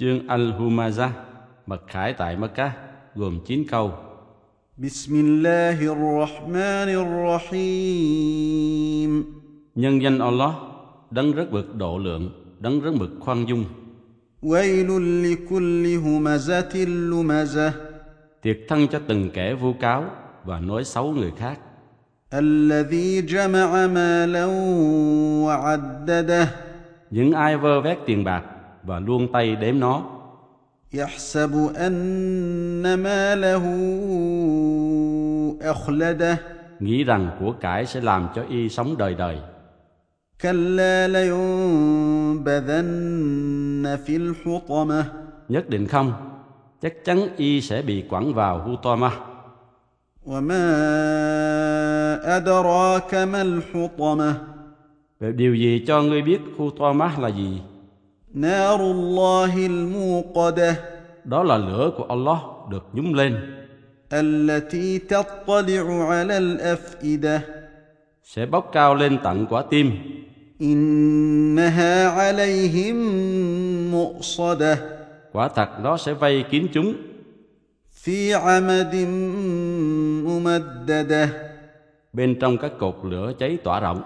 Chương Al-Humaza, mật khải tại Mecca, gồm 9 câu. بسم الله الرحمن الرحيم Nhân danh Allah, đấng rất bực độ lượng, đấng rất bực khoan dung. ويل لكل همزة لمزة Tiệt thân cho từng kẻ vu cáo và nói xấu người khác. الذي جمع مالا وعدده Những ai vơ vét tiền bạc và luôn tay đếm nó, يحسب أن ماله أخلده nghĩ rằng của cải sẽ làm cho y sống đời đời. كلا لينبذن في الحطمة Nhất định không, chắc chắn y sẽ bị quẳng vào Hutama. وما أدراك ما الحطمة Vậy điều gì cho ngươi biết Hutama là gì? نار الله الموقدة Đó là lửa của Allah được nhúng lên, التي تطلع على الأفئدة sẽ bốc cao lên tận quả tim. إنها عليهم مؤصدة Quả thật nó sẽ vây kín chúng في عمد ممدده bên trong các cột lửa cháy tỏa rộng.